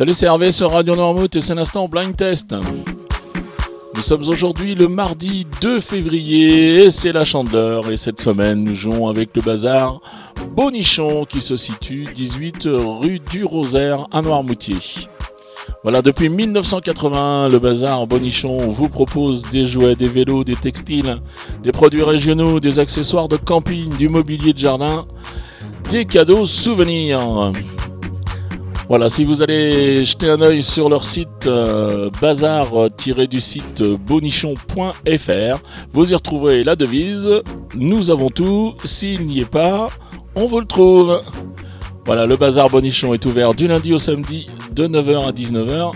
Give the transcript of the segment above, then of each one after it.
Salut, c'est Hervé sur Radio Noirmouth et c'est l'instant Blind Test. Nous sommes aujourd'hui le mardi 2 février et c'est la chandeleur et cette semaine nous jouons avec le bazar Bonichon qui se situe 18 rue du Rosaire à Noirmoutier. Voilà, depuis 1980, le bazar Bonichon vous propose des jouets, des vélos, des textiles, des produits régionaux, des accessoires de camping, du mobilier de jardin, des cadeaux souvenirs. Voilà, si vous allez jeter un œil sur leur site euh, bazar-du site bonichon.fr, vous y retrouverez la devise Nous avons tout, s'il n'y est pas, on vous le trouve. Voilà, le bazar Bonichon est ouvert du lundi au samedi de 9h à 19h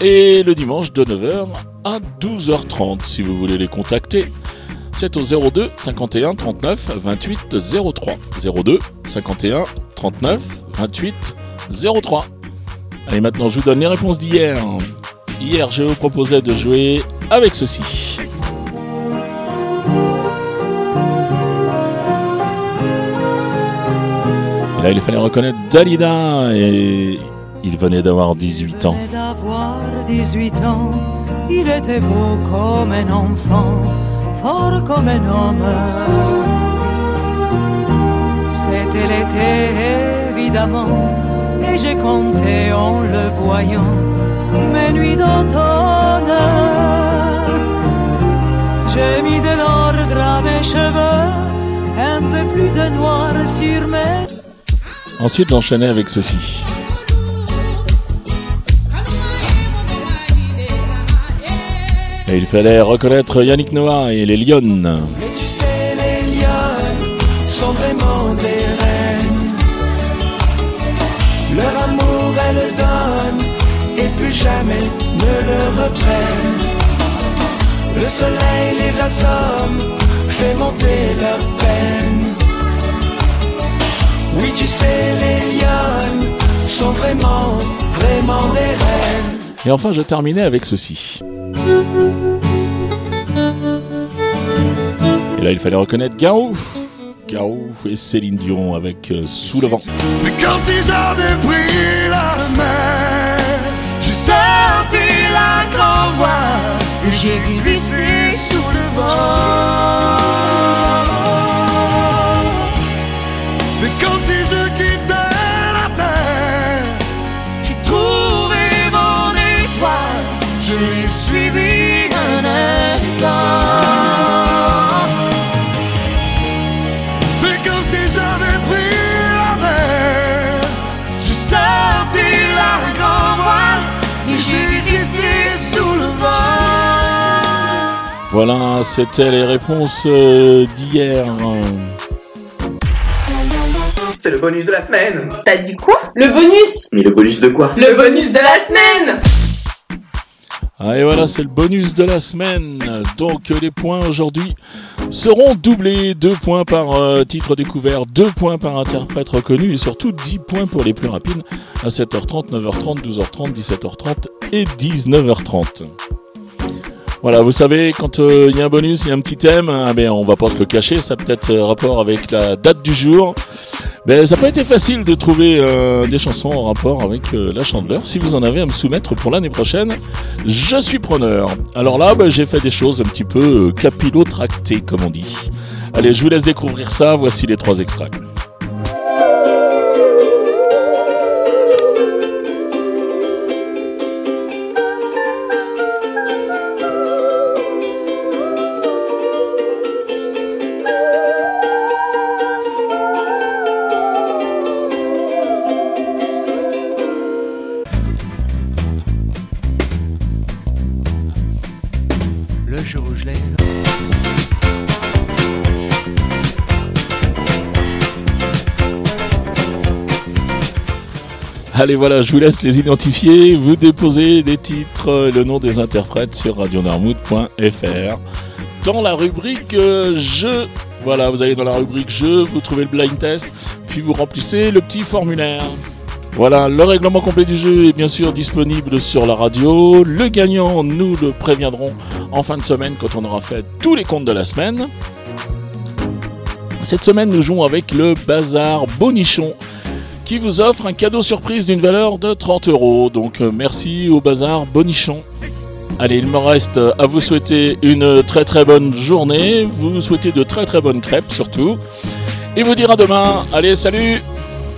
et le dimanche de 9h à 12h30 si vous voulez les contacter. C'est au 02 51 39 28 03. 02 51 39 28 03. Allez, maintenant je vous donne les réponses d'hier. Hier, je vous proposais de jouer avec ceci. Et là, il fallait reconnaître Dalida et il venait d'avoir 18 ans. Il venait d'avoir 18 ans, il était beau comme un enfant, fort comme un homme. C'était l'été, évidemment, j'ai compté en le voyant mes nuits d'automne. J'ai mis de l'ordre à mes cheveux, un peu plus de noir sur mes Ensuite, j'enchaînais avec ceci. Et il fallait reconnaître Yannick Noah et les Lyonnes. Le reprennent. Le soleil les assomme, fait monter leur peine. Oui, tu sais, les lionnes sont vraiment, vraiment des reines. Et enfin, je terminais avec ceci. Et là, il fallait reconnaître Garou. Garou et Céline Dion avec euh, Sous le vent. C'est comme si j'avais pris la mer. Et j'ai glissé sous le vent. C'est comme si je quittais la terre. J'ai trouvé mon étoile. Je l'ai suivi un instant. C'est comme si j'avais pris Voilà, c'était les réponses euh, d'hier. C'est le bonus de la semaine. T'as dit quoi? Le bonus Mais le bonus de quoi? Le bonus de la semaine Ah, et voilà, c'est le bonus de la semaine. Donc, les points aujourd'hui seront doublés. Deux points par euh, titre découvert, deux points par interprète reconnu et surtout 10 points pour les plus rapides à 7h30, 9h30, 12h30, 17h30 et 19h30. Voilà, vous savez, quand euh, il y a un bonus, il y a un petit thème, ben, on va pas se le cacher, ça peut-être euh, rapport avec la date du jour. Ben, ça n'a pas été facile de trouver euh, des chansons en rapport avec euh, la chandeleur. Si vous en avez à me soumettre pour l'année prochaine, je suis preneur. Alors là, ben, j'ai fait des choses un petit peu capillotractées, comme on dit. Allez, je vous laisse découvrir ça. Voici les trois extraits. Allez, voilà, je vous laisse les identifier. Vous déposez les titres, euh, le nom des interprètes sur radionormoud.fr. Dans la rubrique euh, jeu, voilà, vous allez dans la rubrique jeu, vous trouvez le blind test, puis vous remplissez le petit formulaire. Voilà, le règlement complet du jeu est bien sûr disponible sur la radio. Le gagnant, nous le préviendrons en fin de semaine quand on aura fait tous les comptes de la semaine. Cette semaine, nous jouons avec le bazar Bonichon qui vous offre un cadeau surprise d'une valeur de 30 euros. Donc euh, merci au bazar Bonichon. Allez, il me reste à vous souhaiter une très très bonne journée, vous souhaiter de très très bonnes crêpes surtout, et vous dire à demain. Allez, salut